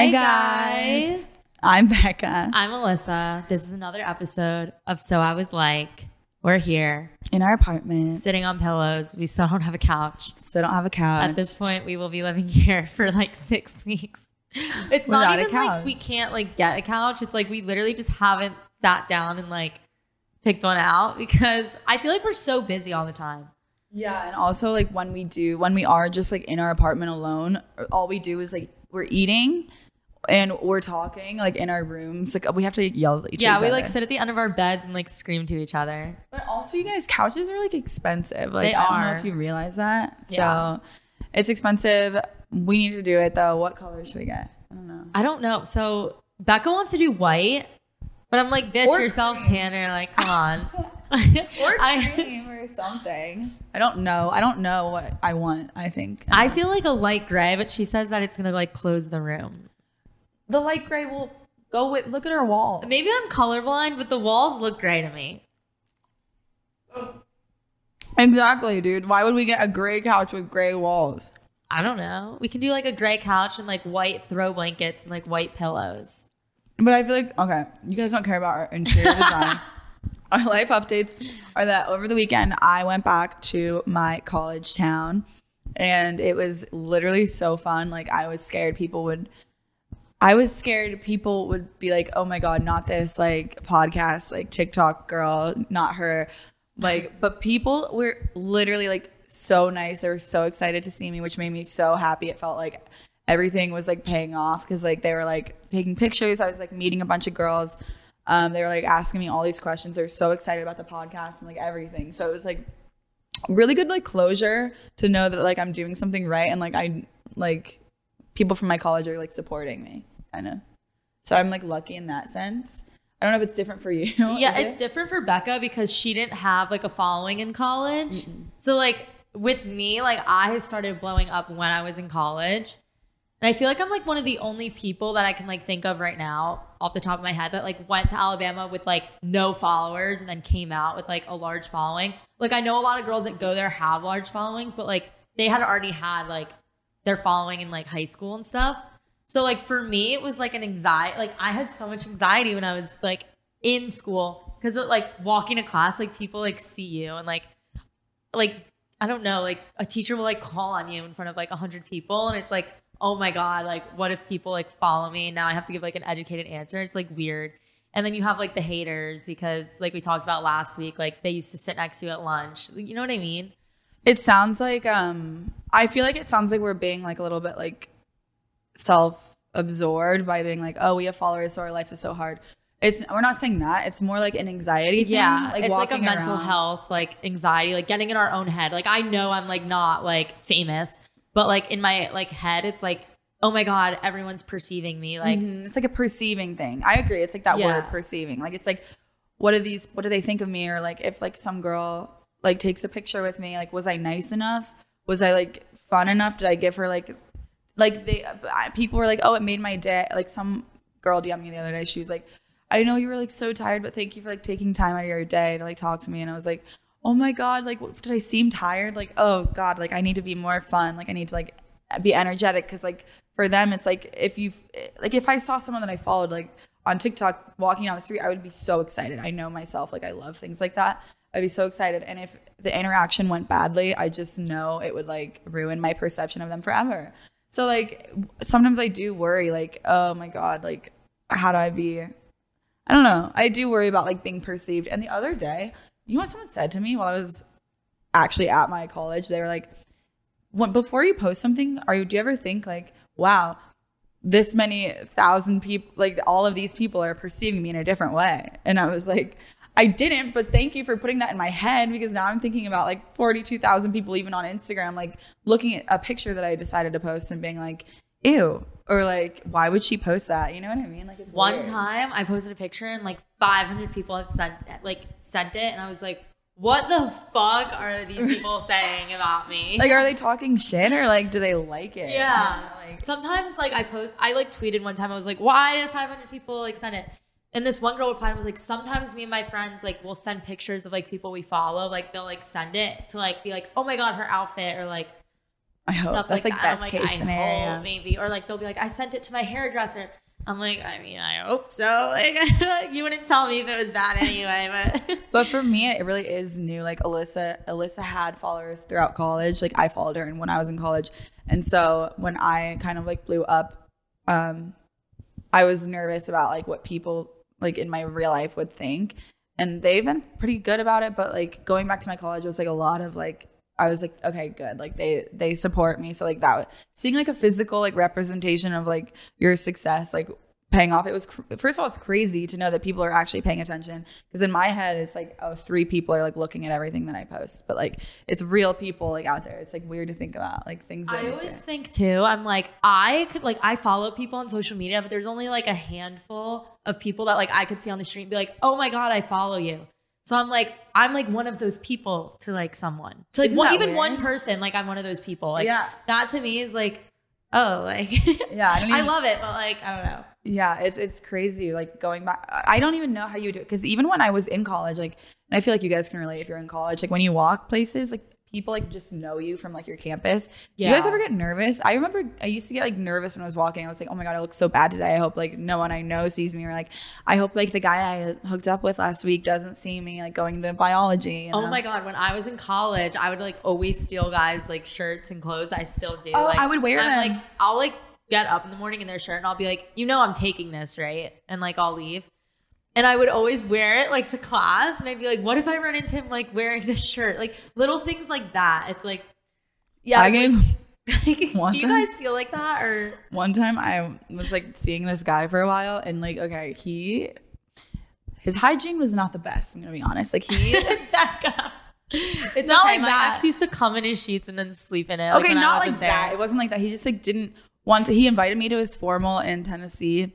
Hi, guys. I'm Becca. I'm Alyssa. This is another episode of So I Was Like. We're here In our apartment, sitting on pillows. We still don't have a couch. so don't have a couch. At this point, we will be living here for like six weeks. It's Without not even like we can't like get a couch. It's like we literally just haven't sat down and like picked one out because I feel like we're so busy all the time. yeah, and also like when we do, when we are just like in our apartment alone, all we do is like we're eating and we're talking like in our rooms. Like we have to yell at each yeah, other. Yeah, we like sit at the end of our beds and like scream to each other. But also, you guys, couches are like expensive. Like They I don't know are. if you realize that. Yeah. So it's expensive. We need to do it though. What colors should we get? I don't know. I don't know. So Becca wants to do white, but I'm like, bitch, Or yourself, cream. Tanner. Like, come on. Or I, cream or something. I don't know. I don't know what I want. I think I feel like a light gray, but she says that it's gonna like close the room. The light gray will go with. Look at our wall. Maybe I'm colorblind, but the walls look gray to me. Exactly, dude. Why would we get a gray couch with gray walls? I don't know. We can do like a gray couch and like white throw blankets and like white pillows. But I feel like okay, you guys don't care about our interior design. Our life updates are that over the weekend I went back to my college town and it was literally so fun. Like I was scared people would I was scared people would be like, "Oh my god, not this like podcast, like TikTok girl, not her." Like, but people were literally like so nice. They were so excited to see me, which made me so happy. It felt like everything was like paying off because like they were like taking pictures. I was like meeting a bunch of girls. Um, they were like asking me all these questions. They were so excited about the podcast and like everything. So it was like really good like closure to know that like I'm doing something right and like I like people from my college are like supporting me kind of. So I'm like lucky in that sense. I don't know if it's different for you. Yeah, it's it? different for Becca because she didn't have like a following in college. So like with me, like I started blowing up when I was in college. And I feel like I'm like one of the only people that I can like think of right now off the top of my head that like went to Alabama with like no followers and then came out with like a large following. Like I know a lot of girls that go there have large followings, but like they had already had like their following in like high school and stuff. So like for me, it was like an anxiety. Like I had so much anxiety when I was like in school because like walking to class, like people like see you and like like I don't know, like a teacher will like call on you in front of like a hundred people, and it's like, oh my god, like what if people like follow me? Now I have to give like an educated answer. It's like weird. And then you have like the haters because like we talked about last week, like they used to sit next to you at lunch. You know what I mean? It sounds like um I feel like it sounds like we're being like a little bit like self-absorbed by being like, oh, we have followers, so our life is so hard. It's we're not saying that. It's more like an anxiety thing. Yeah, like it's like a mental around. health, like anxiety, like getting in our own head. Like I know I'm like not like famous, but like in my like head, it's like, oh my god, everyone's perceiving me. Like Mhm. It's like a perceiving thing. I agree. It's like that Yeah. word perceiving. Like it's like what do these what do they think of me or like if like some girl like takes a picture with me, like was I nice enough? Was I like fun enough? Did I give her like like they people were like, "Oh, it made my day." Like some girl DM'd me the other day. She was like, "I know you were like so tired, but thank you for like taking time out of your day to like talk to me." And I was like, "Oh my god, like what, did I seem tired? Like, oh god, like I need to be more fun. Like I need to like be energetic cuz like for them it's like if you like if I saw someone that I followed like on TikTok walking down the street, I would be so excited. I know myself, like I love things like that. I'd be so excited. And if the interaction went badly, I just know it would like ruin my perception of them forever. So like sometimes I do worry, like, oh my God, like how do I be? I don't know. I do worry about like being perceived. And the other day, you know what someone said to me while I was actually at my college? They were like, when, before you post something, are you do you ever think like, wow, this many thousand people, like all of these people are perceiving me in a different way? And I was like, I didn't, but thank you for putting that in my head because now I'm thinking about like 42,000 people even on Instagram, like looking at a picture that I decided to post and being like, ew, or like, why would she post that? You know what I mean? Like, it's One weird. time I posted a picture and like 500 people have sent like sent it and I was like, what the fuck are these people saying about me? Like, are they talking shit or like, do they like it? yeah. Know, like, Sometimes like I post, I like tweeted one time. I was like, why did 500 people like send it? And this one girl replied and was like, sometimes me and my friends like will send pictures of like people we follow. Like they'll like send it to like be like, oh my god, her outfit or like I hope stuff that's like, like, that. best case like, I scenario. hope maybe, or like they'll be like, I sent it to my hairdresser. I'm like, I mean, I hope so. Like, you wouldn't tell me if it was that anyway, but But for me, it really is new. Like Alyssa, Alyssa had followers throughout college. Like I followed her, and when I was in college, and so when I kind of like blew up, um, I was nervous about like what people like in my real life would think, and they've been pretty good about it. But like going back to my college was like a lot of like I was like, okay, good. Like they they support me. So like that seeing like a physical like representation of like your success, like paying off. It was cr- first of all, it's crazy to know that people are actually paying attention. Because in my head, it's like oh, three people are like looking at everything that I post, but like it's real people like out there. It's like weird to think about like things. I always think too, I'm like, I could like I follow people on social media, but there's only like a handful of people that like I could see on the street and be like, oh my God, I follow you. So I'm like, I'm like one of those people to like someone. To like one, even weird? one person, like I'm one of those people. Like Yeah. that to me is like, oh, like Yeah, I I love it, but like I don't know. Yeah, it's it's crazy. Like going back, I don't even know how you do it because even when I was in college, like, and I feel like you guys can relate if you're in college. Like when you walk places, like people like just know you from like your campus. Do you guys ever get nervous? I remember I used to get like nervous when I was walking. I was like, oh my god, I look so bad today. I hope like no one I know sees me, or like I hope like the guy I hooked up with last week doesn't see me like going to biology. you Oh my god, when I was in college, I would like always steal guys like shirts and clothes. I still do. Oh, like, I would wear I'm, them. Like I'll like get up in the morning in their shirt and I'll be like, you know, I'm taking this right, and like I'll leave. And I would always wear it like to class, and I'd be like, "What if I run into him like wearing this shirt?" Like little things like that. It's like, yeah. I gave like, do you time- guys feel like that or? one time I was like seeing this guy for a while and like okay, he his hygiene was not the best, I'm gonna be honest. Like he Becca. It's Not okay. like My that. ex used to come in his sheets and then sleep in it. like, okay, not like there. that. It wasn't like that. He just like didn't want to. He invited me to his formal in Tennessee,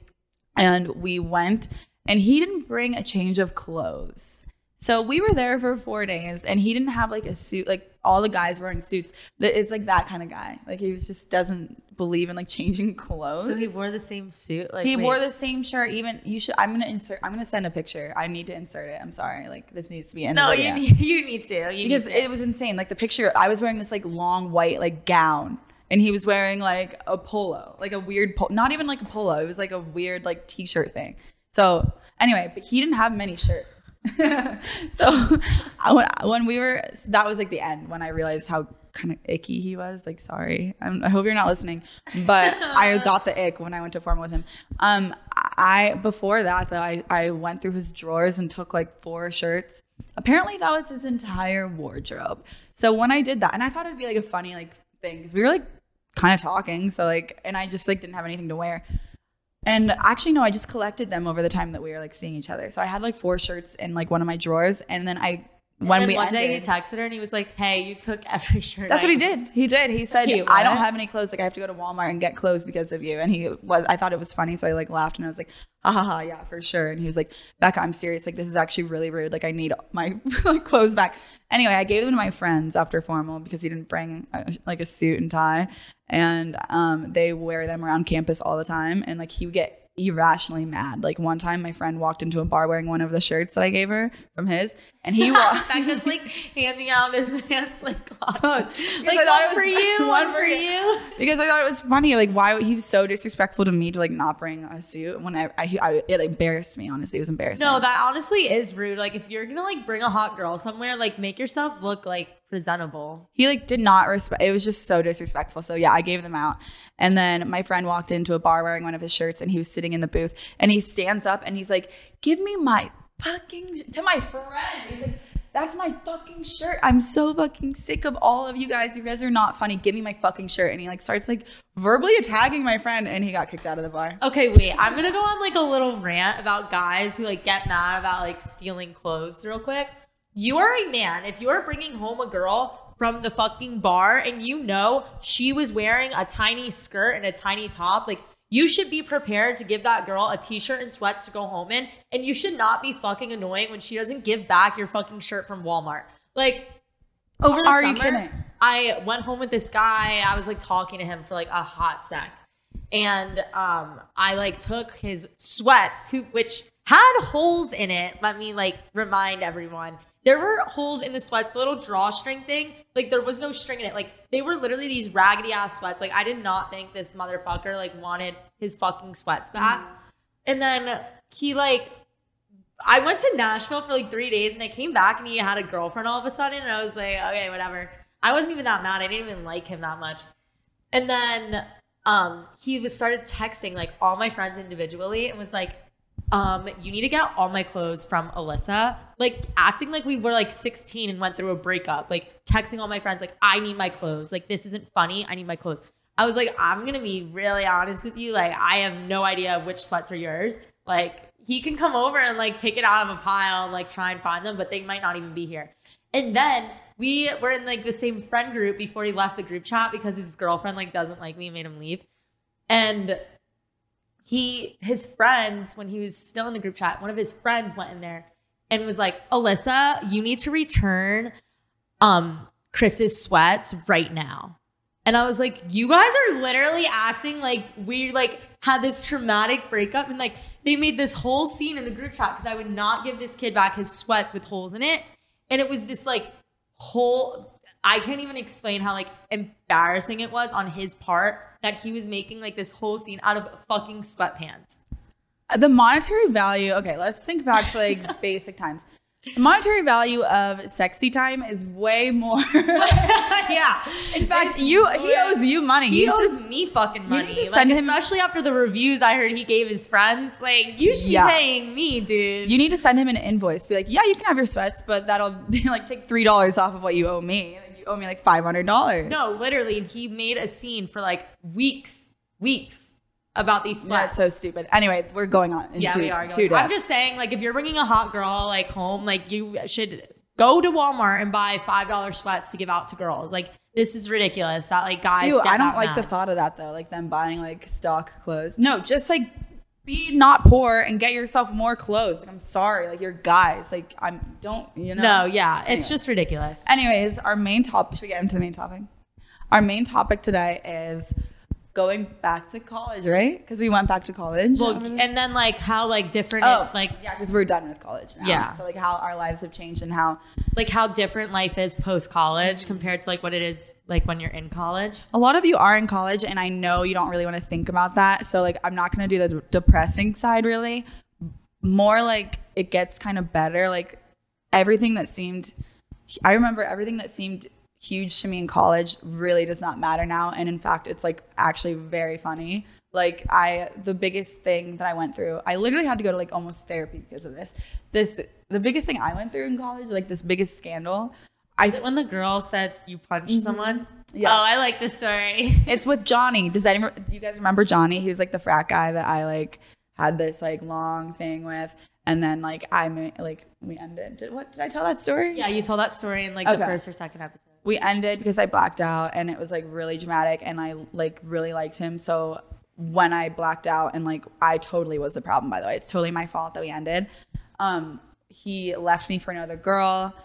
and we went, and he didn't bring a change of clothes. So we were there for four days, and he didn't have like a suit. Like all the guys wearing suits. It's like that kind of guy. Like he just doesn't believe in like changing clothes. So he wore the same suit. Like He wait. wore the same shirt. Even you should. I'm gonna insert. I'm gonna send a picture. I need to insert it. I'm sorry. Like this needs to be in No, the you need, you need to. You because need to. it was insane. Like the picture, I was wearing this like long white like gown, and he was wearing like a polo, like a weird, polo, not even like a polo. It was like a weird like t-shirt thing. So anyway, but he didn't have many shirts. so I, when, when we were, so that was like the end when I realized how kind of icky he was. Like, sorry, I'm, I hope you're not listening, but I got the ick when I went to form with him. Um, I before that though, I I went through his drawers and took like four shirts. Apparently, that was his entire wardrobe. So when I did that, and I thought it'd be like a funny like thing because we were like kind of talking. So like, and I just like didn't have anything to wear. And actually, no, I just collected them over the time that we were like seeing each other. So I had like four shirts in like one of my drawers, and then I when and we one day he ended- texted her and he was like, "Hey, you took every shirt." that's I what he did. He did. He said, He "I don't have any clothes. Like I have to go to Walmart and get clothes because of you." And he was. I thought it was funny, so I like laughed and I was like, "Ha ha ha, yeah, for sure." And he was like, "Becca, I'm serious. Like this is actually really rude. Like I need my clothes back." Anyway, I gave them to my friends after formal because he didn't bring uh, like a suit and tie, and um, they wear them around campus all the time. And like he would get irrationally mad. Like one time, my friend walked into a bar wearing one of the shirts that I gave her from his, and he walked. Becca's like handing out his hands like closet. like I thought one it for you, one for you. because I thought it was funny. Like, why he was so disrespectful to me to like not bring a suit when I, I, I it embarrassed me. Honestly, it was embarrassing. No, that honestly is rude. Like if you're gonna like bring a hot girl somewhere, like make yourself look like presentable. he like did not respect. It was just so disrespectful. So yeah, I gave them out. And then my friend walked into a bar wearing one of his shirts, and he was sitting in the booth, and he stands up and he's like, "Give me my fucking to my friend." He's like. That's my fucking shirt. I'm so fucking sick of all of you guys. You guys are not funny. Give me my fucking shirt. And he like starts like verbally attacking my friend and he got kicked out of the bar. Okay, wait. I'm gonna go on like a little rant about guys who like get mad about like stealing clothes real quick. You are a man. If you're bringing home a girl from the fucking bar and you know she was wearing a tiny skirt and a tiny top, like you should be prepared to give that girl a t-shirt and sweats to go home in, and you should not be fucking annoying when she doesn't give back your fucking shirt from Walmart. Like over the Are you summer, kidding? I went home with this guy. I was like talking to him for like a hot sec. And um I like took his sweats, who which had holes in it. Let me like remind everyone. There were holes in the sweats, the little drawstring thing. Like there was no string in it. Like they were literally these raggedy ass sweats. Like I did not think this motherfucker like wanted his fucking sweats back. Mm. And then he like I went to Nashville for like three days and I came back and he had a girlfriend all of a sudden and I was like, okay, whatever. I wasn't even that mad. I didn't even like him that much. And then um he was started texting like all my friends individually and was like, um, you need to get all my clothes from Alyssa. Like acting like we were like 16 and went through a breakup, like texting all my friends, like, I need my clothes. Like, this isn't funny. I need my clothes. I was like, I'm gonna be really honest with you. Like, I have no idea which sweats are yours. Like, he can come over and like pick it out of a pile and like try and find them, but they might not even be here. And then we were in like the same friend group before he left the group chat because his girlfriend like doesn't like me and made him leave. And he his friends when he was still in the group chat one of his friends went in there and was like alyssa you need to return um chris's sweats right now. And i was like you guys are literally acting like we like had this traumatic breakup and like they made this whole scene in the group chat because i would not give this kid back his sweats with holes in it and it was this like whole I can't even explain how like embarrassing it was on his part that he was making like this whole scene out of fucking sweatpants. Uh, the monetary value okay let's think back to like basic times the monetary value of sexy time is way more yeah. in fact you he owes you money He you owes just me fucking money. Like, send him- especially after the reviews I heard he gave his friends. Like, you should Yeah. be paying me, dude. you need to send him an invoice be like yeah you can have your sweats but that'll be like take three dollars off of what you owe me owe me like five hundred dollars no, literally, he made a scene for like weeks, weeks about these sweats. that's so stupid anyway we're going on into yeah, we are. Going. I'm just saying, like, if you're bringing a hot girl like home, like, you should go to Walmart and buy five dollar sweats to give out to girls. Like, this is ridiculous. That like guys. Ew, I don't like mad. the thought of that though, like them buying like stock clothes. No, just like be not poor and get yourself more clothes. Like, I'm sorry, like you're guys. Like I'm don't you know. No, yeah, it's just ridiculous. Anyways, our main topic. Should we get into the main topic? Our main topic today is going back to college, right? Because we went back to college. Well, um, and then like how like different, oh, it, like yeah, because we're done with college now. Yeah. So like how our lives have changed and how like how different life is post college compared to like what it is like when you're in college. a lot of you are in college and i know you don't really want to think about that so like i'm not going to do the d- depressing side really more like it gets kind of better like everything that seemed i remember everything that seemed huge to me in college really does not matter now and in fact it's like actually very funny like i the biggest thing that i went through i literally had to go to like almost therapy because of this this the biggest thing i went through in college like this biggest scandal i Is it when the girl said you punched someone? Mm-hmm. Yeah. Oh, I like this story. It's with Johnny. Does anyone do you guys remember Johnny? He was like the frat guy that I like had this like long thing with, and then like I like we ended. Did what did I tell that story? yeah, you told that story in like the first or second episode. We ended because I blacked out, and it was like really dramatic, and I like really liked him. So when I blacked out, and like I totally was the problem. By the way, it's totally my fault that we ended. Um, he left me for another girl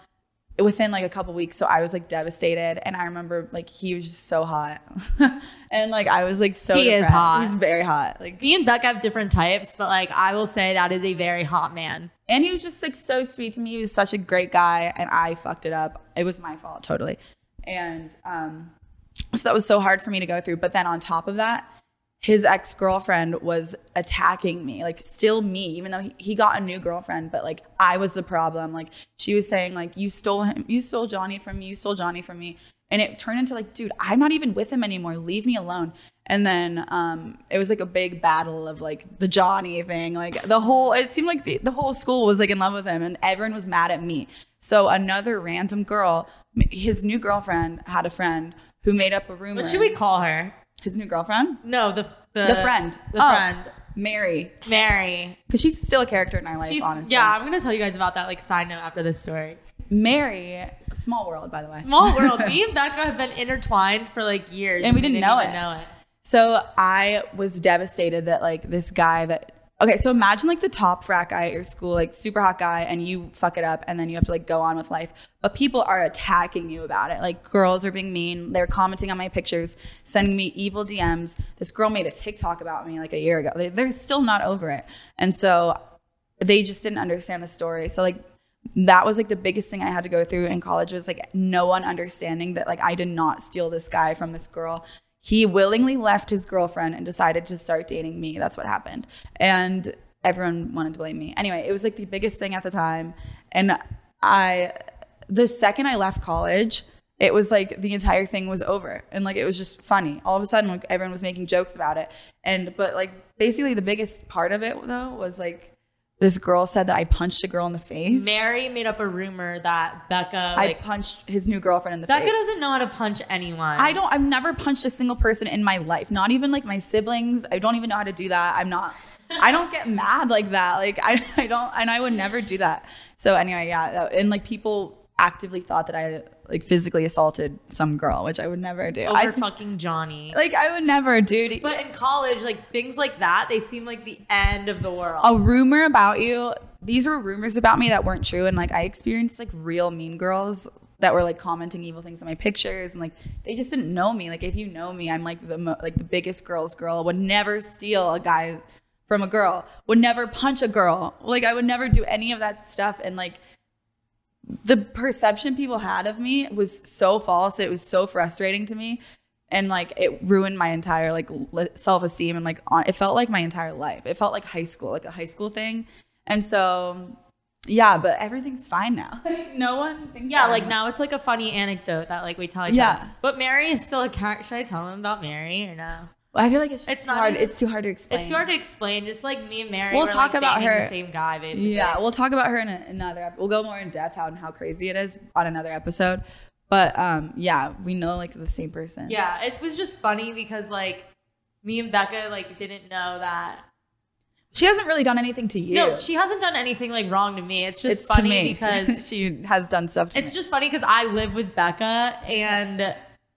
within like a couple weeks so i was like devastated and i remember like he was just so hot. And like i was like so He is hot. he's very hot like Me and Beck have different types, but like I will say that is a very hot man. and he was just like so sweet to me. He was such a great guy and i fucked it up. It was my fault totally. And um so that was so hard for me to go through. But then on top of that his ex-girlfriend was attacking me like still me even though he, he got a new girlfriend but like i was the problem. Like she was saying like you stole him you stole johnny from me you stole johnny from me. And it turned into like dude i'm not even with him anymore. Leave me alone. And then um it was like a big battle of like the johnny thing like the whole it seemed like the, the whole school was like in love with him and everyone was mad at me. So another random girl his new girlfriend had a friend who made up a rumor. What should we call her? His new girlfriend No, the the, the friend The Oh, friend. mary Mary. because she's still a character in our life She's honestly yeah, I'm gonna tell you guys about that like side note after this story. mary small world by the way Small world. Me and Becca have been intertwined for like years. And we didn't know even it. know it. So I was devastated that like this guy that okay, so imagine like the top frat guy at your school, like super hot guy, and you fuck it up and then you have to like go on with life. But people are attacking you about it. Like girls are being mean. They're commenting on my pictures, sending me evil DMs. This girl made a TikTok about me like a year ago. They, they're still not over it. And so they just didn't understand the story. So like that was like the biggest thing I had to go through in college was like no one understanding that like I did not steal this guy from this girl. He willingly left his girlfriend and decided to start dating me. That's what happened. And everyone wanted to blame me. Anyway, it was like the biggest thing at the time. And I, the second I left college, it was like the entire thing was over and like it was just funny all of a sudden like everyone was making jokes about it and but like basically the biggest part of it though was like this girl said that I punched a girl in the face. Mary made up a rumor that Becca I like punched his new girlfriend in the Becca face. Becca doesn't know how to punch anyone. I don't. I've never punched a single person in my life. Not even like my siblings. I don't even know how to do that. I'm not. I don't get mad like that. Like I, I don't, and I would never do that. So anyway, yeah, and like people actively thought that I like physically assaulted some girl, which I would never do. over I fucking Johnny. like I would never do. But in college, like things like that, they seem like the end of the world. a rumor about you. These were rumors about me that weren't true, and like I experienced like real mean girls that were like commenting evil things on my pictures, and like they just didn't know me. Like if you know me, I'm like the mo- like the biggest girl's girl. Would never steal a guy from a girl. Would never punch a girl. Like I would never do any of that stuff, and like the perception people had of me was so false. It was so frustrating to me. And like it ruined my entire like self esteem and like on, it felt like my entire life. It felt like high school, like a high school thing. And so, yeah, but everything's fine now. no one thinks. yeah, like now it's like a funny anecdote that like we tell each Yeah. other. But Mary is still a character. Should I tell them about Mary or no? I feel like it's just It's not hard. even- it's too hard to explain. It's too hard to explain. Just like me and Mary, We'll talk like, about her- The same guy, basically. Yeah, we'll talk about her in a, another. We'll go more in depth on how crazy it is on another episode. But um, yeah, we know like the same person. Yeah, it was just funny because like me and Becca like didn't know that. she hasn't really done anything to you. No, she hasn't done anything like wrong to me. It's just it's funny because she has done stuff. To it's me. just funny because I live with Becca and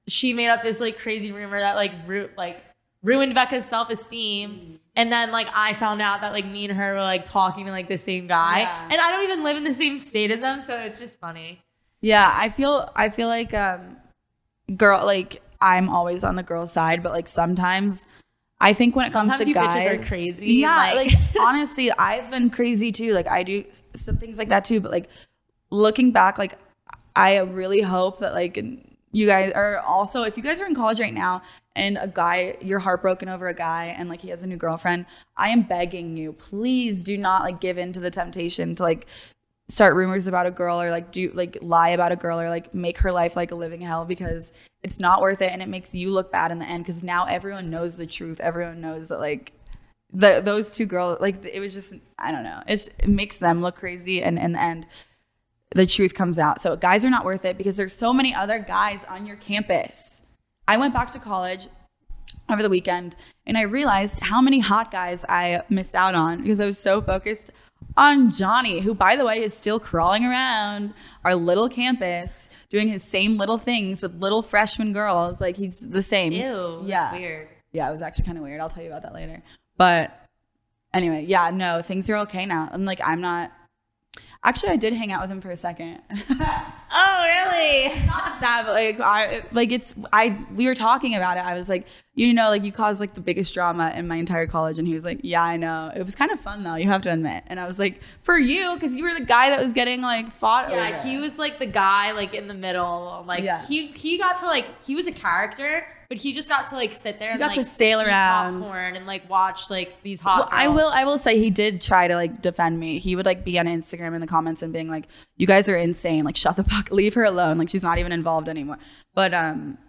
she made up this like crazy rumor that like root like ruined Becca's self esteem. And then like I found out that like me and her were like talking to like the same guy, Yeah. and I don't even live in the same state as them, so it's just funny. Yeah, I feel I feel like um girl like I'm always on the girl's side, but like sometimes I think when it Sometimes comes to you bitches guys, are crazy, Yeah, like- like, honestly, I've been crazy too. Like I do some things like that too. But like looking back, like I really hope that like you guys are also if you guys are in college right now and a guy you're heartbroken over a guy and like he has a new girlfriend, I am begging you, please do not like give in to the temptation to like start rumors about a girl or like do like lie about a girl or like make her life like a living hell because it's not worth it and it makes you look bad in the end because now everyone knows the truth. Everyone knows that like the those two girls like it was just i don't know. It's, it makes them look crazy and in the end the truth comes out. So guys are not worth it because there's so many other guys on your campus i went back to college over the weekend and I realized how many hot guys I missed out on because I was so focused on Johnny, who, by the way, is still crawling around our little campus doing his same little things with little freshman girls. Like he's the same. Ew, Yeah. that's weird. Yeah, it was actually kind of weird. I'll tell you about that later. But anyway, yeah, no, things are okay now. And like, I'm not. Actually, I did hang out with him for a second. Oh, really? not that, but like I like it's I we were talking about it. I was like, you know, like you caused like the biggest drama in my entire college, and he was like, yeah, I know. It was kind of fun though. You have to admit. And I was like, for you, because you were the guy that was getting like fought. Yeah, over. he was like the guy like in the middle. Like Yeah. he he got to like he was a character, but he just got to like sit there and got like to sail around. popcorn and like watch like these hot. Well, I will. I will say he did try to like defend me. He would like be on Instagram in the comments and being like, "You guys are insane. Like, shut the fuck. Leave her alone. Like, she's not even involved anymore." But um,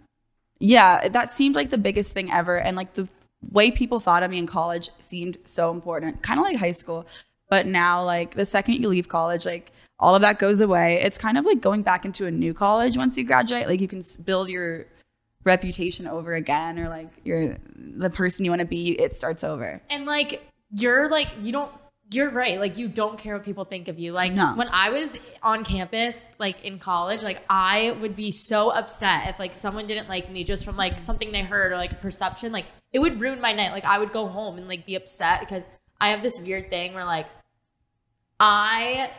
yeah, that seemed like the biggest thing ever. And like the way people thought of me in college seemed so important, kind of like high school. But now, like the second you leave college, like all of that goes away. It's kind of like going back into a new college once you graduate. Like you can build your reputation over again, or like you're the person you want to be. It starts over. and like you're like you don't. You're right. Like you don't care what people think of you. Like No. when I was on campus, like in college, like I would be so upset if like someone didn't like me just from like something they heard or like a perception. Like it would ruin my night. Like I would go home and like be upset because I have this weird thing where like I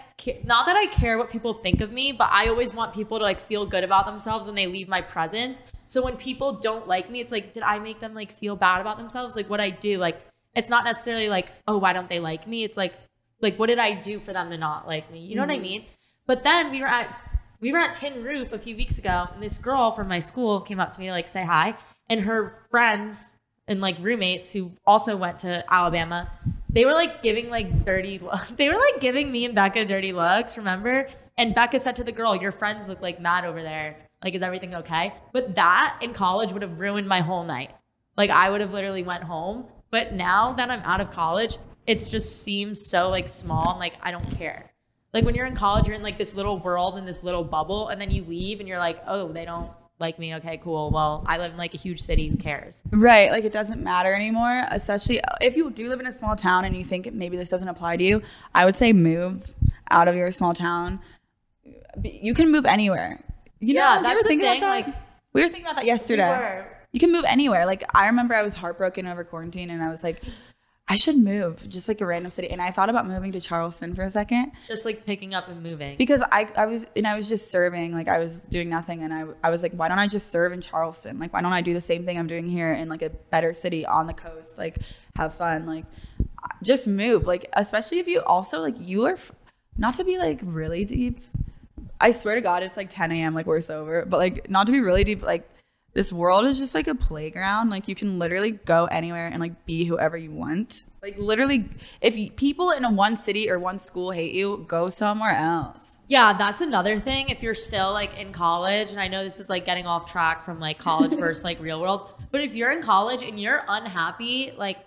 not that I care what people think of me, but I always want people to like feel good about themselves when they leave my presence. So when people don't like me, it's like, did I make them like feel bad about themselves? Like what I do, like it's not necessarily like, oh, why don't they like me? It's like, like what did I do for them to not like me? You know what I mm-hmm. mean? But then we were at we were at Tin Roof a few weeks ago, and this girl from my school came up to me to like say hi, and her friends and like roommates who also went to Alabama, they were like giving like dirty. lo- They were like giving me and Becca dirty looks. Remember? And Becca said to the girl, "Your friends look like mad over there. Like, is everything okay?" But that in college would have ruined my whole night. Like, I would have literally went home. But now that I'm out of college, it just seems so like small and like I don't care. Like when you're in college, you're in like this little world in this little bubble, and then you leave and you're like, oh, they don't like me. Okay, cool. Well, I live in like a huge city. Who cares? Right. Like it doesn't matter anymore, especially if you do live in a small town and you think maybe this doesn't apply to you. I would say move out of your small town. You can move anywhere. You Yeah, know, that's the thing, that? like- we were thinking about that yesterday. were. You can move anywhere. Like I remember I was heartbroken over quarantine and I was like, I should move just like a random city. And I thought about moving to Charleston for a second Just like picking up and moving. because I, I was and I was just serving like I was doing nothing and I, I was like why don't I just serve in Charleston like why don't I do the same thing I'm doing here in like a better city on the coast like have fun like just move like especially if you also like you are f- not to be like really deep I swear to God it's like 10 a.m. like we're sober but like not to be really deep like this world is just like a playground like you can literally go anywhere and like be whoever you want like literally if you, people in a one city or one school hate you go somewhere else Yeah, that's another thing. If you're still like in college, and I know this is like getting off track from like college versus like real world, but if you're in college and you're unhappy, like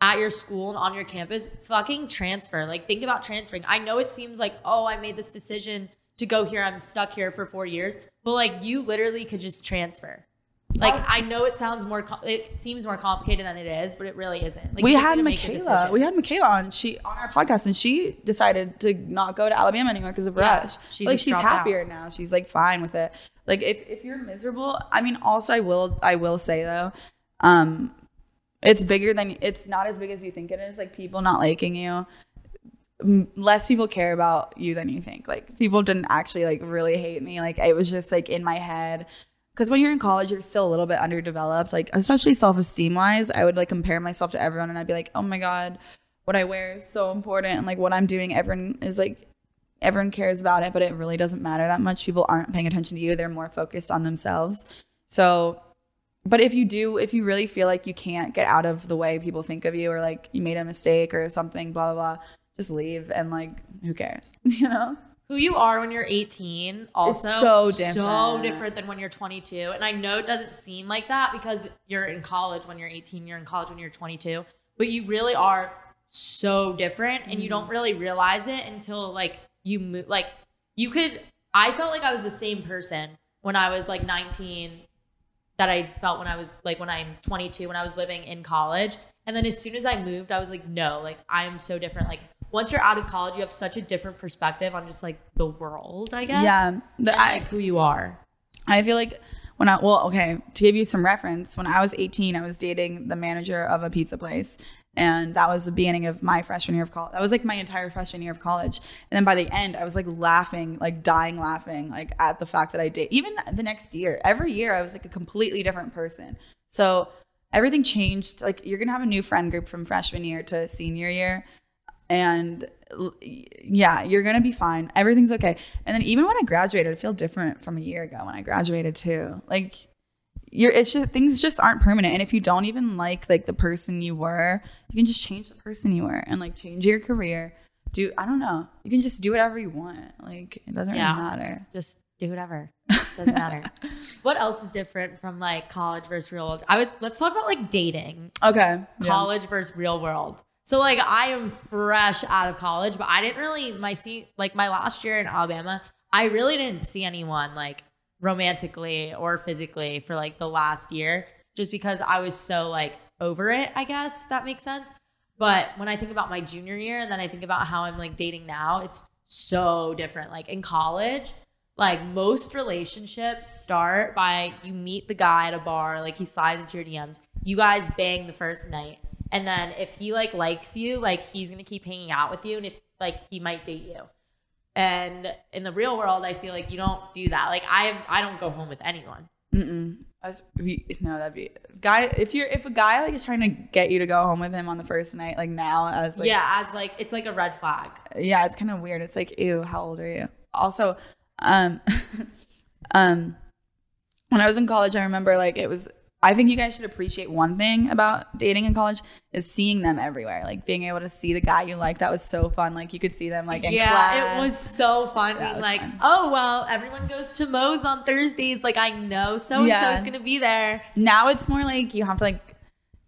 at your school and on your campus, fucking transfer. Like think about transferring. I know it seems like, oh, I made this decision to go here. I'm stuck here for four years, but like you literally could just transfer. Like I know it sounds more, it seems more complicated than it is, but it really isn't. Like we had need to make a Michaela. We had Michaela on she on our podcast, and she decided to not go to Alabama anymore because of Yeah, Rush. she like she's dropped out. happier now. She's like fine with it. Like if if you're miserable, I mean, also I will I will say though, um, it's bigger than it's not as big as you think it is. Like people not liking you. Less people care about you than you think. Like people didn't actually like really hate me. Like it was just like in my head. Because when you're in college you're still a little bit underdeveloped. Like especially self-esteem wise i would like compare myself to everyone and i'd be like oh my god what i wear is so important and like what i'm doing everyone is like everyone cares about it but it really doesn't matter that much. People aren't paying attention to you. They're more focused on themselves. So but if you do if you really feel like you can't get out of the way people think of you or like you made a mistake or something blah blah blah just leave and like who cares you know who you are when you're 18 also so so different. different than when you're 22 and i know it doesn't seem like that because you're in college when you're 18 you're in college when you're 22 but you really are so different and you Mm-hmm. don't really realize it until like you move like you could i felt like i was the same person when i was like 19 that i felt when i was like when i'm 22 when i was living in college and then as soon as i moved i was like no like i am so different like once you're out of college you have such a different perspective on just like the world i guess yeah the, I, like who you are I feel like when I well, okay, to give you some reference, when I was 18, I was dating the manager of a pizza place. And that was the beginning of my freshman year of college. That was like my entire freshman year of college. And then by the end, I was like laughing, like dying laughing, like at the fact that I date. Even the next year, every year, I was like a completely different person. So everything changed. Like you're gonna have a new friend group from freshman year to senior year and yeah, you're gonna be fine. Everything's okay. And then even when I graduated, I feel different from a year ago when I graduated too. Like you're, it's just things just aren't permanent. And if you don't even like like the person you were, you can just change the person you were and like change your career. Do I don't know. You can just do whatever you want. Like it doesn't Yeah. really matter. just do whatever doesn't matter what else is different from like college versus real world i would let's talk about like dating Okay. college versus real world. So like I am fresh out of college, but I didn't really my see like my last year in Alabama, I really didn't see anyone like romantically or physically for like the last year just because I was so like over it, I guess that makes sense. But when I think about my junior year and then I think about how I'm like dating now, it's so different. Like in college, like most relationships start by you meet the guy at a bar, like he slides into your DMs, you guys bang the first night. And then if he like likes you, like he's gonna keep hanging out with you and if like he might date you. And in the real world, I feel like you don't do that. Like I I don't go home with anyone. Mm-mm. As- we- No, that'd be guy. If you're if a guy like is trying to get you to go home with him on the first night, like now as like yeah, as like it's like a red flag. yeah, it's kind of weird. It's like ew, how old are you? also, um, um, when I was in college, I remember like it was. I think you guys should appreciate one thing about dating in college is seeing them everywhere. Like being able to see the guy you like. That was so fun. Like you could see them like in yeah, class. it was so fun. Being like, fun. oh well, everyone goes to Moe's on Thursdays. Like I know so and so is gonna be there. now it's more like you have to like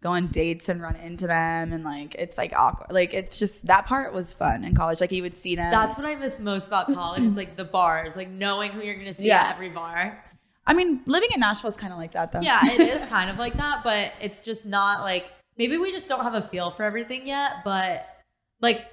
go on dates and run into them and like it's like awkward like it's just that part was fun in college like you would see them That's what I miss most about college is like the bars, like knowing who you're gonna see Yeah. at every bar. I mean living in nashville is kind of like that though Yeah, it is kind of like that, but it's just not like maybe we just don't have a feel for everything yet. But like,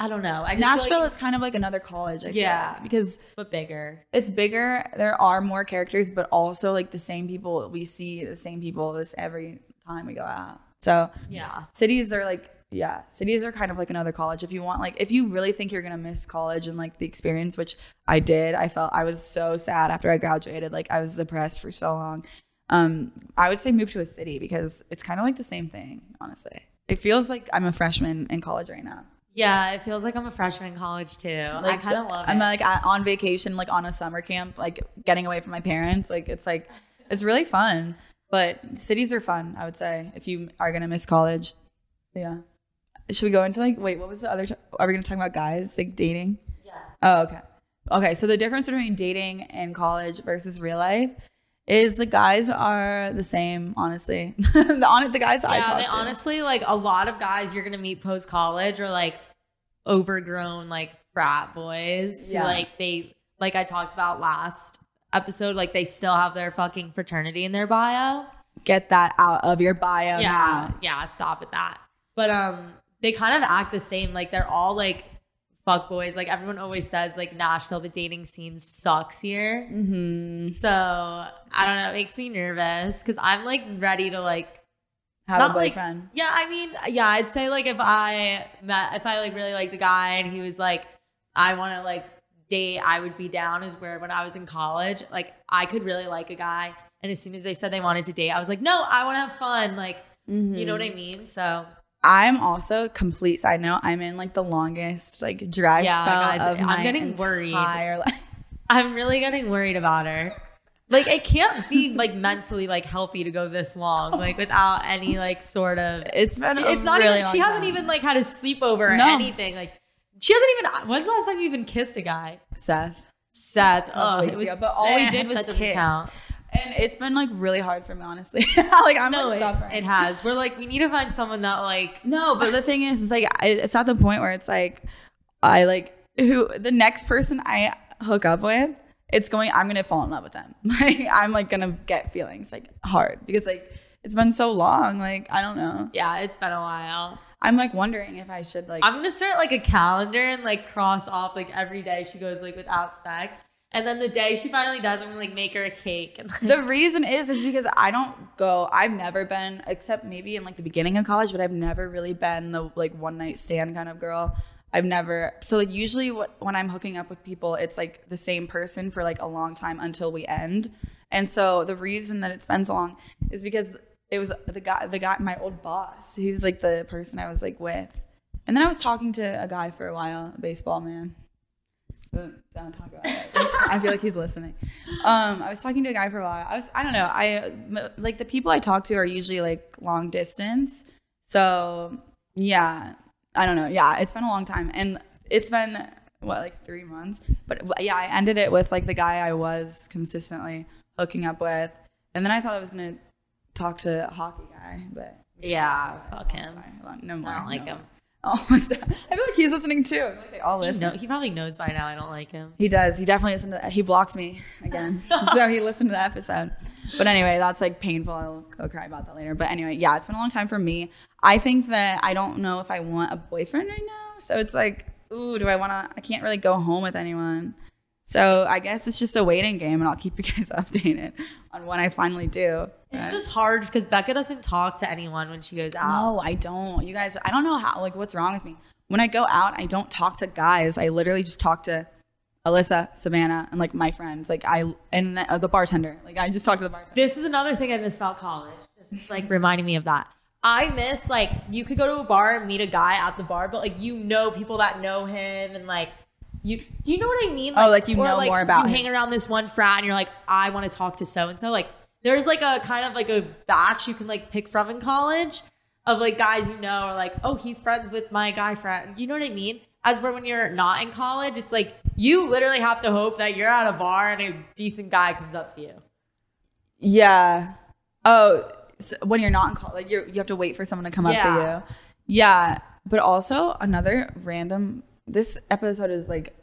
I don't know. I just nashville feel like, is kind of like another college I Yeah. like, because but bigger. it's bigger there are more characters but also like the same people we see the same people this every time we go out so Yeah. cities are like yeah cities are kind of like another college. If you want like if you really think you're gonna miss college and like the experience which i did i felt i was so sad after i graduated like i was depressed for so long. Um i would say move to a city because it's kind of like the same thing honestly. It feels like i'm a freshman in college right now. Yeah, it feels like I'm a freshman in college too. I kind of love it. i'm like on vacation like on a summer camp like getting away from my parents like it's like it's really fun. But cities are fun i would say if you are gonna miss college. Yeah should we go into like wait what was the other t- are we gonna talk about guys like dating yeah. oh okay okay so the difference between dating in college versus real life is the guys are the same honestly the, on, the guys i Yeah, talk they to honestly like a lot of guys you're gonna meet post college are like overgrown like frat boys. Yeah. Like they like I talked about last episode, like they still have their fucking fraternity in their bio. get that out of your bio yeah, now. yeah, stop at that. But um, they kind of act the same. Like they're all like fuck boys. Like everyone always says, like Nashville, the dating scene sucks here. mm-hmm. So I don't know. It makes me nervous because I'm like ready to like have Not a like- boyfriend Yeah, I mean, yeah, I'd say like if I met, if I like really liked a guy and he was like, I want to like date, I would be down. Is where when I was in college, like I could really like a guy, and as soon as they said they wanted to date, I was like, no, I want to have fun. Like, you know what I mean? So I'm also complete side note. I'm in like the longest like dry Yeah, spell guys, of I'm my getting worried. life. I'm really getting worried about her. Like, it can't be like mentally like healthy to go this long, like without any like sort of. It's been. It's not really even. She hasn't time. even like had a sleepover or No. anything. Like, she hasn't even. When's the last time you even kissed a guy? Seth. Seth. Oh, it was. ago, but all we did was kiss. count. And it's been like really hard for me, honestly. like I'm No, like it, suffering. it has. We're like, we need to find someone that like. No, but the thing is, it's like it's at the point where it's like I like who the next person I hook up with, it's going. I'm gonna fall in love with them. Like I'm like gonna get feelings like hard because like it's been so long. Like I don't know. Yeah, it's been a while. I'm like wondering if I should like. I'm gonna start like a calendar and like cross off like every day she goes like without sex, and then the day she finally does, I'm like make her a cake. And, like, the reason is is because I don't go. I've never been except maybe in like the beginning of college, but I've never really been the like one night stand kind of girl. I've never so like usually what when I'm hooking up with people, it's like the same person for like a long time until we end. And so the reason that it's been so long is because it was the guy the guy my old boss. He was like the person I was like with. And then I was talking to a guy for a while, a baseball man. Don't talk about it. I feel like he's listening. Um, I was talking to a guy for a while. I was, I don't know. I like the people I talk to are usually like long distance. So yeah, I don't know. Yeah, it's been a long time, and it's been what like three months. But yeah, I ended it with like the guy I was consistently hooking up with, and then I thought I was gonna talk to a hockey guy, but yeah, fuck him. sorry, no more. I don't like no him. more. Oh, I feel like he's listening too. I feel like they all He, listen. know, he probably knows by now I don't like him. He does. He definitely listened to that. He blocked me again. so he listened to the episode. But anyway, that's like painful. I'll go cry about that later. But anyway, yeah, it's been a long time for me. I think that I don't know if I want a boyfriend right now. So it's like, ooh, do I want to? I can't really go home with anyone. So I guess it's just a waiting game, and I'll keep you guys updated on when I finally do. It's But- just hard because Becca doesn't talk to anyone when she goes out. no, I don't. You guys, I don't know how. Like, what's wrong with me? When I go out, I don't talk to guys. I literally just talk to Alyssa, Savannah, and like my friends. Like I and the, uh, the bartender. Like I just talk to the bartender. This is another thing I miss about college. This is like reminding me of that. I miss like you could go to a bar and meet a guy at the bar, but like you know people that know him and like you do you know what I mean? Oh, like you know more about you him. hang around this one frat and you're like, I want to talk to so and so. Like there's like a kind of like a batch you can like pick from in college of like guys you know are like, oh, he's friends with my guy friend. You know what I mean? As for when you're not in college, it's like you literally have to hope that you're at a bar and a decent guy comes up to you. Yeah. Oh, so when you're not in college, like you're, you have to wait for someone to come up to you. Yeah. But also another random. This episode is like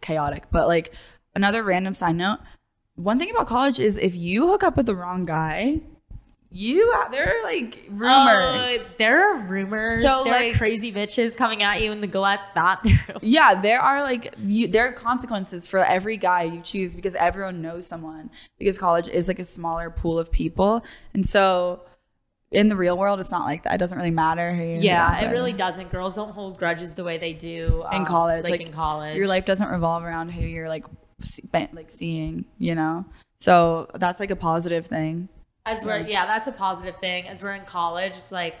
chaotic, but like another random side note. One thing about college is if you hook up with the wrong guy, you have there are like rumors. Oh, there are rumors. So, there like- are crazy bitches coming at you in the Gillette's bathroom. Yeah, there are like you, there are consequences for every guy you choose because everyone knows someone. Because college is like a smaller pool of people, and so in the real world, it's not like that. It doesn't really matter who. You Yeah, it really doesn't. Girls don't hold grudges the way they do in um, college. Like, in college, your life doesn't revolve around who you're like see, like seeing. You know, so that's like a positive thing. As we're yeah, that's a positive thing. As we're in college, it's like,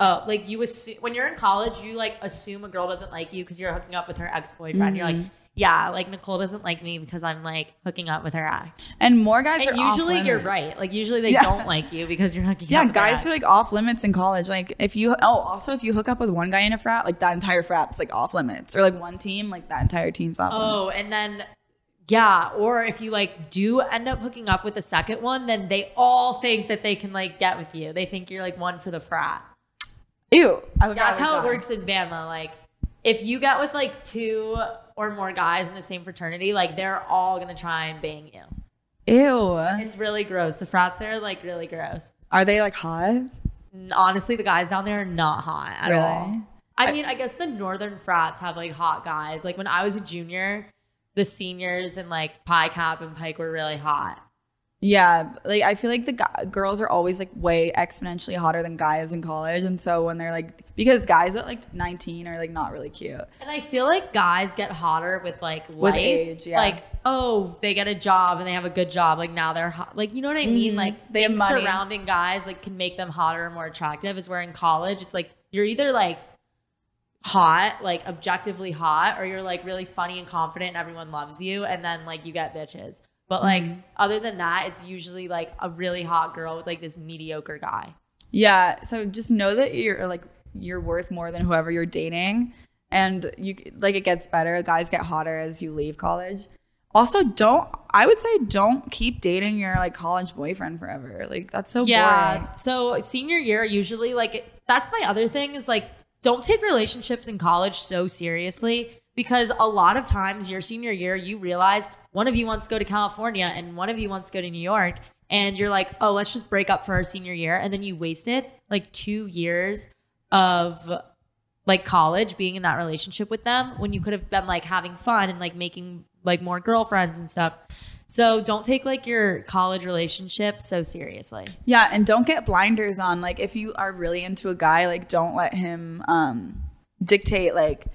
oh, like you assume when you're in college, you like assume a girl doesn't like you because you're hooking up with her ex boyfriend. You're Mm-hmm. like, yeah, like Nicole doesn't like me because I'm like hooking up with her ex. And more guys And are usually you're right. Like usually they Yeah. don't like you because you're hooking Yeah, up. with their guys are like off limits in college. Like if you oh also if you hook up with one guy in a frat, like that entire frat's like off limits. Or like one team, like that entire team's off limits. Oh, and then yeah, or if you like do end up hooking up with the second one, then they all think that they can like get with you. They think you're like one for the frat. Ew. That's how it die. works in Bama. Like, if you get with like two or more guys in the same fraternity, like they're all gonna try and bang you. Ew. It's really gross. The frats there are like really gross. Are they like hot? Honestly, the guys down there are not hot at Really? all. I mean, I guess the northern frats have like hot guys. Like when I was a junior, the seniors and like Pi Cap and Pike were really hot. Yeah, like I feel like the girls are always like way exponentially hotter than guys in college, and so when they're like because guys at like 19 are like not really cute. And I feel like guys get hotter with like With life. age, yeah. Like, oh, they get a job and they have a good job. Like now they're hot. Like, you know what I mean? Mhm. Like They have money. surrounding guys like can make them hotter and more attractive. Is where in college it's like you're either like hot, like objectively hot, or you're like really funny and confident and everyone loves you, and then like you get bitches. But like Mm-hmm. other than that, it's usually like a really hot girl with like this mediocre guy. Yeah, so just know that you're like you're worth more than whoever you're dating, and you like it gets better. Guys get hotter as you leave college. Also, don't I would say don't keep dating your like college boyfriend forever. Like that's so yeah. boring. So senior year, usually like that's my other thing is like don't take relationships in college so seriously because a lot of times your senior year you realize one of you wants to go to California and one of you wants to go to New York and you're like, oh, let's just break up for our senior year and then you wasted like two years of like college being in that relationship with them when you could have been like having fun and like making like more girlfriends and stuff. So don't take like your college relationship so seriously. Yeah, and don't get blinders on. Like if you are really into a guy, like don't let him um dictate like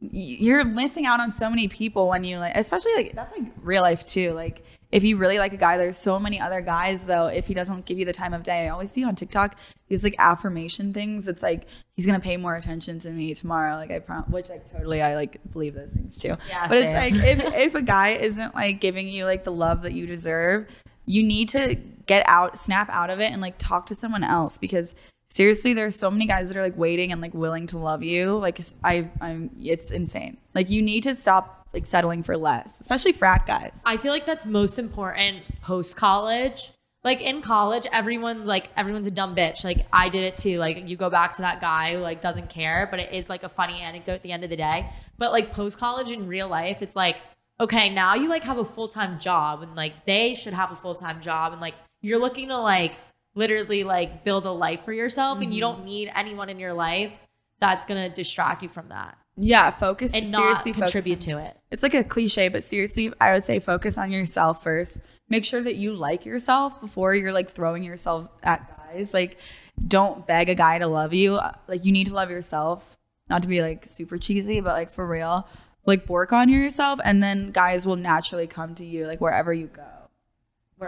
you're missing out on so many people when you like especially like that's like real life too. Like if you really like a guy, there's so many other guys though. If he doesn't give you the time of day, I always see on TikTok these like affirmation things. It's like he's gonna pay more attention to me tomorrow. Like I prom which like totally I like believe those things too. Yeah, but it's like if if a guy isn't like giving you like the love that you deserve, you need to get out, snap out of it, and like talk to someone else because seriously, there's so many guys that are like waiting and like willing to love you. Like I, I'm, it's insane. Like you need to stop like settling for less, especially frat guys. I feel like that's most important post college. Like in college, everyone like everyone's a dumb bitch. Like I did it too. Like you go back to that guy who like doesn't care, but it is like a funny anecdote at the end of the day. But like post college in real life, it's like okay, now you like have a full time job, and like they should have a full time job, and like you're looking to like literally like build a life for yourself, and you mm-hmm. don't need anyone in your life that's gonna distract you from that Yeah, focus and not seriously contribute on- to it. It's like a cliche, but seriously, I would say focus on yourself first. Make sure that you like yourself before you're like throwing yourself at guys. Like, don't beg a guy to love you. Uh, like, you need to love yourself. Not to be like super cheesy, but like for real. Like, work on yourself, and then guys will naturally come to you, like wherever you go.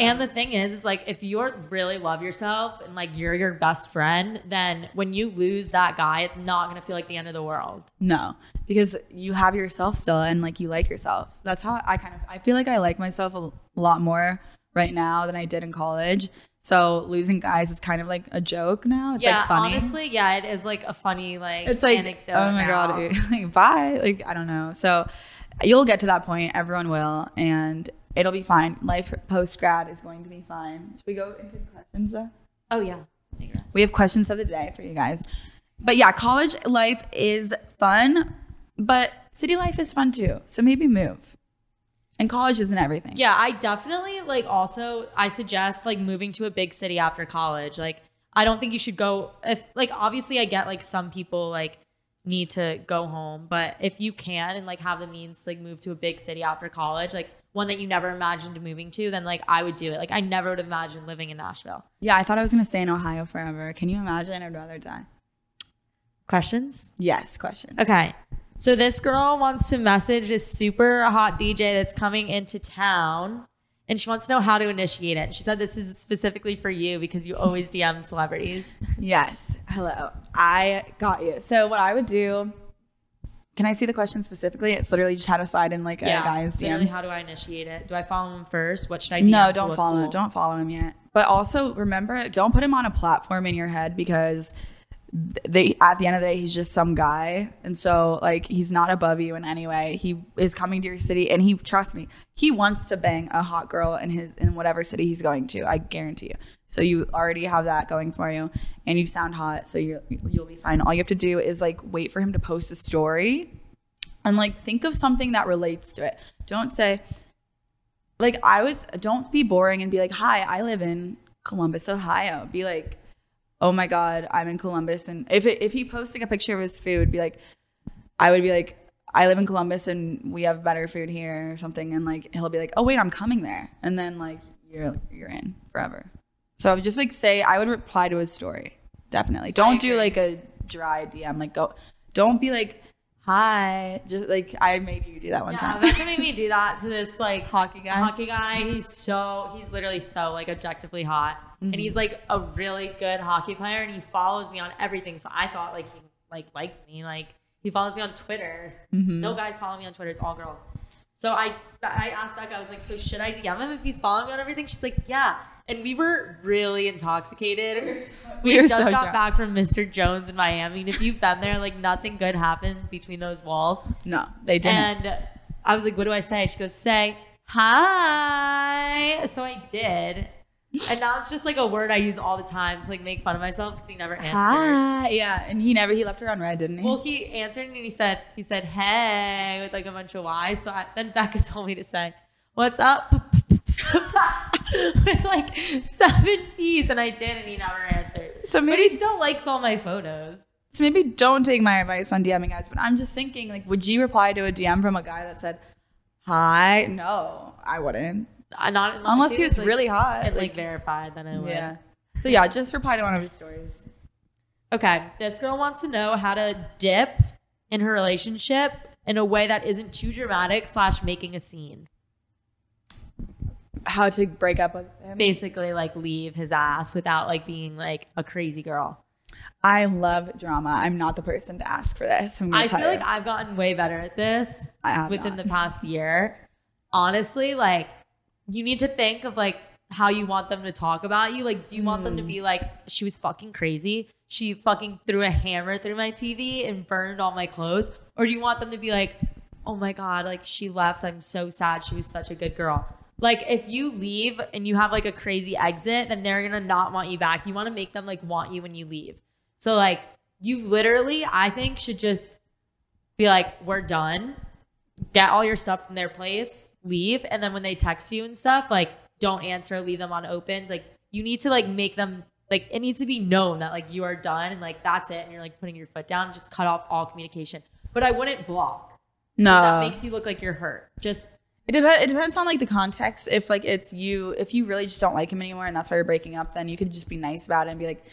And the thing is, is like if you really love yourself and like you're your best friend, then when you lose that guy, it's not gonna feel like the end of the world. No, because you have yourself still and like you like yourself. That's how I kind of I feel like I like myself a lot more right now than I did in college. So losing guys is kind of like a joke now. It's yeah, like funny. honestly, yeah, it is like a funny like it's like anecdote. oh my now. god, like bye. Like I don't know. So you'll get to that point. Everyone will, and it'll be fine. Life post grad is going to be fine. Should we go into questions? Though? Oh yeah. We have questions of the day for you guys. But yeah, college life is fun, but city life is fun too. So maybe move. And college isn't everything. Yeah, I definitely like also I suggest like moving to a big city after college. Like I don't think you should go if like obviously I get like some people like need to go home, but if you can and like have the means to like move to a big city after college, like one that you never imagined moving to, then like I would do it. Like I never would have imagined living in Nashville. Yeah, I thought I was gonna stay in Ohio forever. Can you imagine? I'd rather die. Questions? Yes, questions. Okay. So this girl wants to message this super hot DJ that's coming into town and she wants to know how to initiate it. She said this is specifically for you because you always DM celebrities. Yes. Hello. I got you. So what I would do can I see the question specifically? It's literally just how to slide in like a guy's DMs. How do I initiate it? Do I follow him first? What should I do? No, don't follow him. Don't follow him yet. But also remember, don't put him on a platform in your head because they at the end of the day he's just some guy and so like he's not above you in any way he is coming to your city and he trust me he wants to bang a hot girl in his in whatever city he's going to i guarantee you so you already have that going for you and you sound hot so you you'll be fine. All you have to do is like wait for him to post a story and like think of something that relates to it. Don't say like i would don't be boring and be like hi i live in columbus ohio. Be like oh my god i'm in columbus. And if it, if he posting a picture of his food be like i would be like i live in columbus and we have better food here or something and like he'll be like oh wait i'm coming there. And then like you're you're in forever so I would just like say i would reply to his story definitely don't do like a dry dm like go don't be like hi just like i made you do that one time. Yeah, time Becca made me do that to this like Hockey guy? Hockey guy. Mm-hmm. He's so he's literally so like objectively hot, and mm-hmm. he's like a really good hockey player, and he follows me on everything. So I thought like he like liked me. Like he follows me on Twitter. Mm-hmm. No guys follow me on Twitter. It's all girls. So I I asked Becca. I was like, so should I DM him if he's following me on everything? She's like, yeah. And we were really intoxicated. We we were just so got drunk. back from Mr. Jones in Miami, and if you've been there, like nothing good happens between those walls. no they didn't And I was like, what do I say? She goes, say hi. So I did. And now it's just like a word I use all the time to like make fun of myself because he never answered. Hi. Yeah, and he never he left her on read, didn't he? Well, he answered and he said, he said, hey, with like a bunch of Y's. So I, then Becca told me to say, what's up? with like seven P's. And I did, and he never answered. So but maybe- he still likes all my photos. so maybe don't take my advice on DMing guys, but I'm just thinking like, would you reply to a DM from a guy that said hi? No, I wouldn't. Uh, Not Unless he was like, really hot. And like, like- verified, then I would. yeah. So yeah, just reply to one of his stories. Okay, this girl wants to know how to dip in her relationship in a way that isn't too dramatic slash making a scene. How to break up with him? Basically, like leave his ass without like being like a crazy girl. I love drama. I'm not the person to ask for this. I'm I feel you. like I've gotten way better at this within not. the past year. Honestly, like you need to think of like how you want them to talk about you. Like, do you want them Mm. to be like, she was fucking crazy? She fucking threw a hammer through my TV and burned all my clothes? Or do you want them to be like, oh my God, like she left. I'm so sad. She was such a good girl. Like, if you leave and you have like a crazy exit, then they're gonna not want you back. You wanna make them like want you when you leave. So, like, you literally, I think, should just be like, we're done. Get all your stuff from their place, leave, and then when they text you and stuff, like don't answer, leave them on open. Like you need to like make them like it needs to be known that like you are done and like that's it, and you're like putting your foot down just cut off all communication. But I wouldn't block. no, That makes you look like you're hurt. Just It depends. It depends on like the context. If like it's you, if you really just don't like him anymore, and that's why you're breaking up, then you could just be nice about it and be like,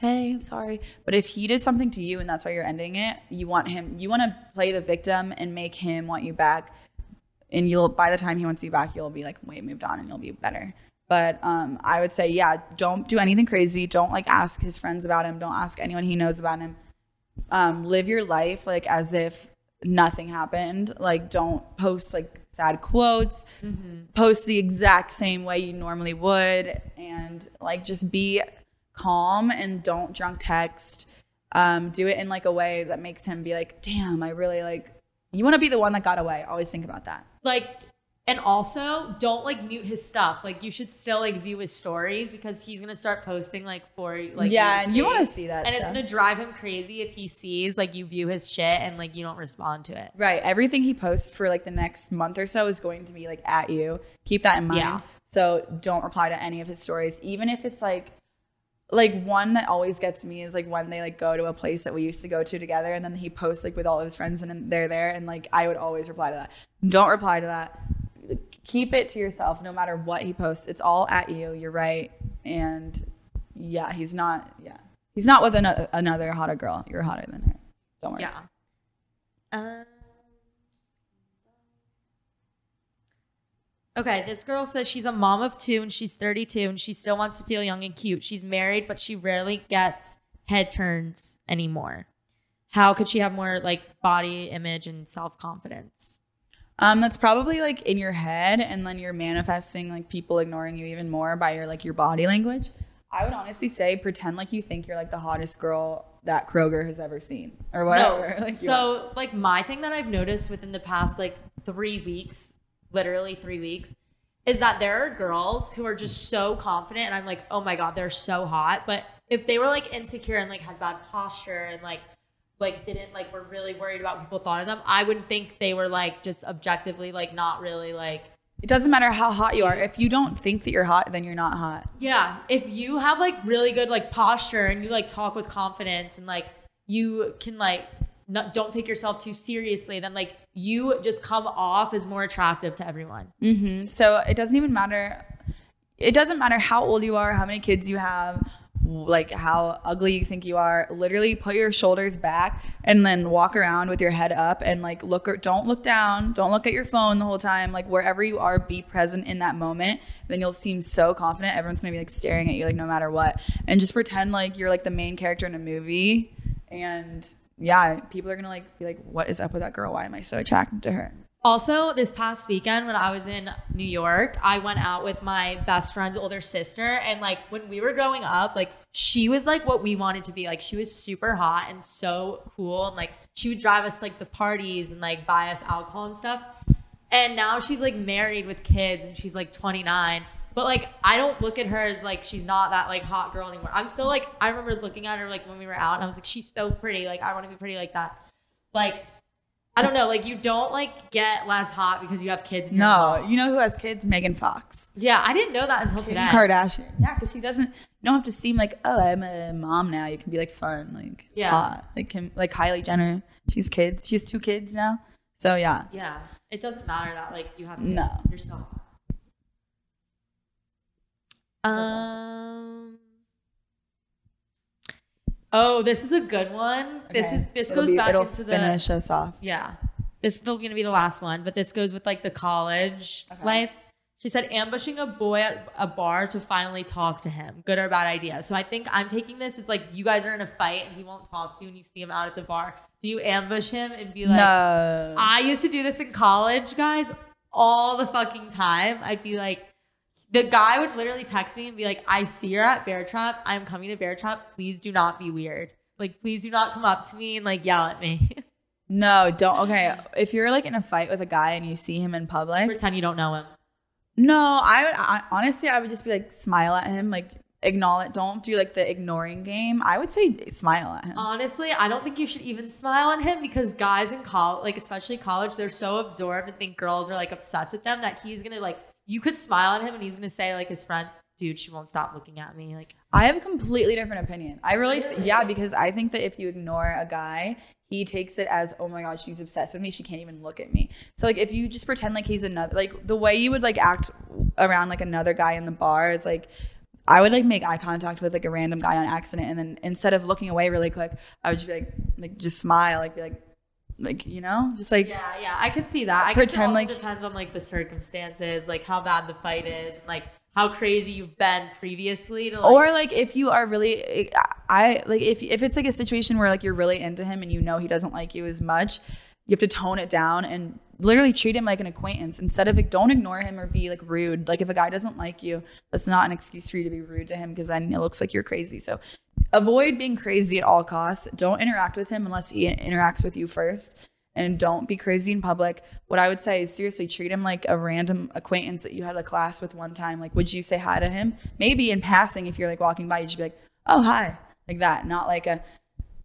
"Hey, I'm sorry." But if he did something to you and that's why you're ending it, you want him. You want to play the victim and make him want you back. And you'll by the time he wants you back, you'll be like way moved on and you'll be better. But um, I would say, yeah, don't do anything crazy. Don't like ask his friends about him. Don't ask anyone he knows about him. Um, live your life like as if nothing happened. Like, don't post like sad quotes. Post the exact same way you normally would, and like just be calm and don't drunk text. Um, do it in like a way that makes him be like, damn, I really like. You want to be the one that got away. Always think about that. like and also don't like mute his stuff like you should still like view his stories because he's gonna start posting like for like Yeah, and you wanna see. see that and it's gonna drive him crazy if he sees like you view his shit and like you don't respond to it Right. Everything he posts for like the next month or so is going to be like at you. Keep that in mind. Yeah. So don't reply to any of his stories, even if it's like like one that always gets me is like when they like go to a place that we used to go to together and then he posts like with all of his friends and they're there and like I would always reply to that. Don't reply to that. Keep it to yourself no matter what he posts. It's all at you. You're right. And yeah, he's not yeah. He's not with another, another hotter girl. You're hotter than her. Don't worry. yeah um, okay this girl says she's a mom of two and she's 32 and she still wants to feel young and cute she's married but she rarely gets head turns anymore how could she have more like body image and self-confidence Um, that's probably like in your head, and then you're manifesting like people ignoring you even more by your like your body language. I would honestly say pretend like you think you're like the hottest girl that Kroger has ever seen, or whatever. No. Like, so like my thing that I've noticed within the past like three weeks, literally three weeks, is that there are girls who are just so confident and I'm like, oh my God, they're so hot. But if they were like insecure and like had bad posture and like like didn't like were really worried about what people thought of them, I wouldn't think they were like just objectively like not really like it doesn't matter how hot you are. If you don't think that you're hot, then you're not hot. Yeah, if you have like really good like posture and you like talk with confidence and like you can like not, don't take yourself too seriously, then like you just come off as more attractive to everyone. hmm So it doesn't even matter. It doesn't matter how old you are, how many kids you have, like how ugly you think you are. Literally put your shoulders back and then walk around with your head up and like look or don't look down. Don't look at your phone the whole time. Like wherever you are, be present in that moment. Then you'll seem so confident. Everyone's gonna be like staring at you like no matter what. And just pretend like you're like the main character in a movie. And yeah, people are gonna like be like, what is up with that girl? Why am I so attracted to her? Also, this past weekend when I was in New York, I went out with my best friend's older sister. And like when we were growing up, like she was like what we wanted to be. Like she was super hot and so cool. And like she would drive us like the parties and like buy us alcohol and stuff. And now she's like married with kids and she's like 29. But like I don't look at her as like she's not that like hot girl anymore. I'm still like I remember looking at her like when we were out and I was like, she's so pretty. Like I want to be pretty like that. Like I don't know, like you don't like get less hot because you have kids. and you're a No, you know who has kids? Megan Fox. Yeah, I didn't know that until today. Kim Kardashian. Yeah, because she doesn't. You don't have to seem like, oh, I'm a mom now. You can be like fun, like Yeah. hot. like Kim, like Kylie Jenner. She's kids. She has two kids now. So yeah, Yeah, it doesn't matter that like you have No. kids. You're still hot. Um. Oh, this is a good one. This is this It'll goes be- back into the finish us off. Yeah. This is still going to be the last one, but this goes with like the college Okay. life. She said ambushing a boy at a bar to finally talk to him. Good or bad idea. So I think I'm taking this as like you guys are in a fight and he won't talk to you and you see him out at the bar. Do you ambush him and be like, no, I used to do this in college, guys, all the fucking time. I'd be like, the guy would literally text me and be like, I see you're at Bear Trap. I'm coming to Bear Trap. Please do not be weird. Like, please do not come up to me and like yell at me. no, don't. Okay, if you're like in a fight with a guy and you see him in public, Pretend you don't know him. no, I would I, honestly, I would just be like smile at him, like acknowledge. Don't do like the ignoring game. I would say smile at him. Honestly, I don't think you should even smile at him because guys in college, like especially college, they're so absorbed and think girls are like obsessed with them that he's gonna like. You could smile at him and he's gonna say like his friends, "Dude, she won't stop looking at me." Like, I have a completely different opinion. I really, oh, th- yeah, because I think that if you ignore a guy, he takes it as, oh my god, she's obsessed with me. She can't even look at me. So like, if you just pretend like he's another, like the way you would like act around like another guy in the bar is like. I would like make eye contact with like a random guy on accident, and then instead of looking away really quick, I would just be like, like just smile, like be like, like you know, just like yeah, yeah, I could see that. I guess it Pretend like- depends on like the circumstances, like how bad the fight is, like how crazy you've been previously to like, or like if you are really i like if if it's like a situation where like you're really into him and you know he doesn't like you as much you have to tone it down and literally treat him like an acquaintance instead of like don't ignore him or be like rude like if a guy doesn't like you that's not an excuse for you to be rude to him because then it looks like you're crazy so avoid being crazy at all costs don't interact with him unless he interacts with you first and don't be crazy in public. What I would say is seriously treat him like a random acquaintance that you had a class with one time. Like, would you say hi to him? Maybe in passing, if you're like walking by, you should be like, oh, hi, like that. Not like a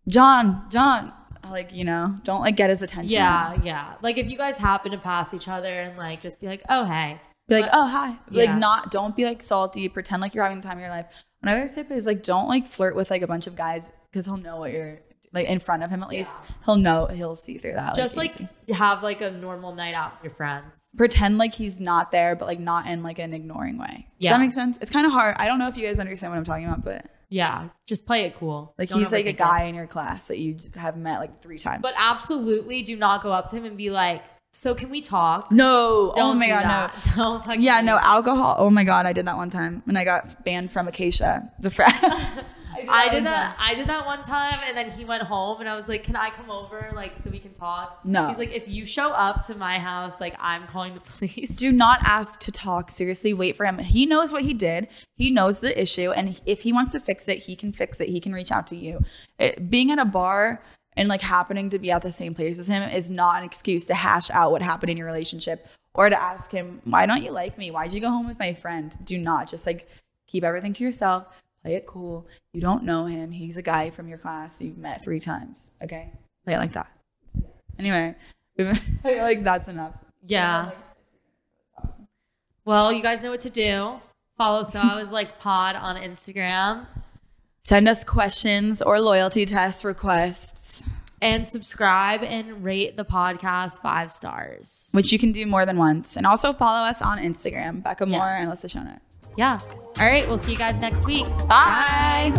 John, John. Like, you know, don't like get his attention. yeah, yeah. Like if you guys happen to pass each other and like just be like, oh hey, Be like, oh, hi. Like, Yeah. not, don't be like salty. Pretend like you're having the time of your life. Another tip is like, don't like flirt with like a bunch of guys because he'll know what you're like in front of him at least. He'll know, he'll see through that. just like easy. have like a normal night out with your friends. pretend like he's not there, but like not in like an ignoring way. Does Yeah. that make sense? It's kind of hard. I don't know if you guys understand what I'm talking about, but Yeah, just play it cool. like Don't he's like a overthink it. guy in your class that you have met like three times. But absolutely do not go up to him and be like, so can we talk? no, oh Don't my do god, that. no. Don't Yeah, no alcohol. Oh my god, I did that one time when I got banned from Acacia, the frat. I did that. I did that one time, and then he went home, and I was like, "Can I come over, like, so we can talk?" No. He's like, "If you show up to my house, like, I'm calling the police." Do not ask to talk. Seriously, wait for him. He knows what he did. He knows the issue, and if he wants to fix it, he can fix it. He can reach out to you. It, being at a bar and like happening to be at the same place as him is not an excuse to hash out what happened in your relationship or to ask him, "Why don't you like me? Why'd you go home with my friend?" Do not just like keep everything to yourself. Play it cool. You don't know him. He's a guy from your class you've met three times. Okay, play it like that. Anyway, I feel like that's enough. yeah. Well, you guys know what to do. Follow So I was like Pod on Instagram Send us questions or loyalty test requests, and subscribe and rate the podcast five stars. which you can do more than once. And also follow us on Instagram, Becca Moore Yeah. and Alyssa Shona. Yeah. All right. We'll see you guys next week. Bye.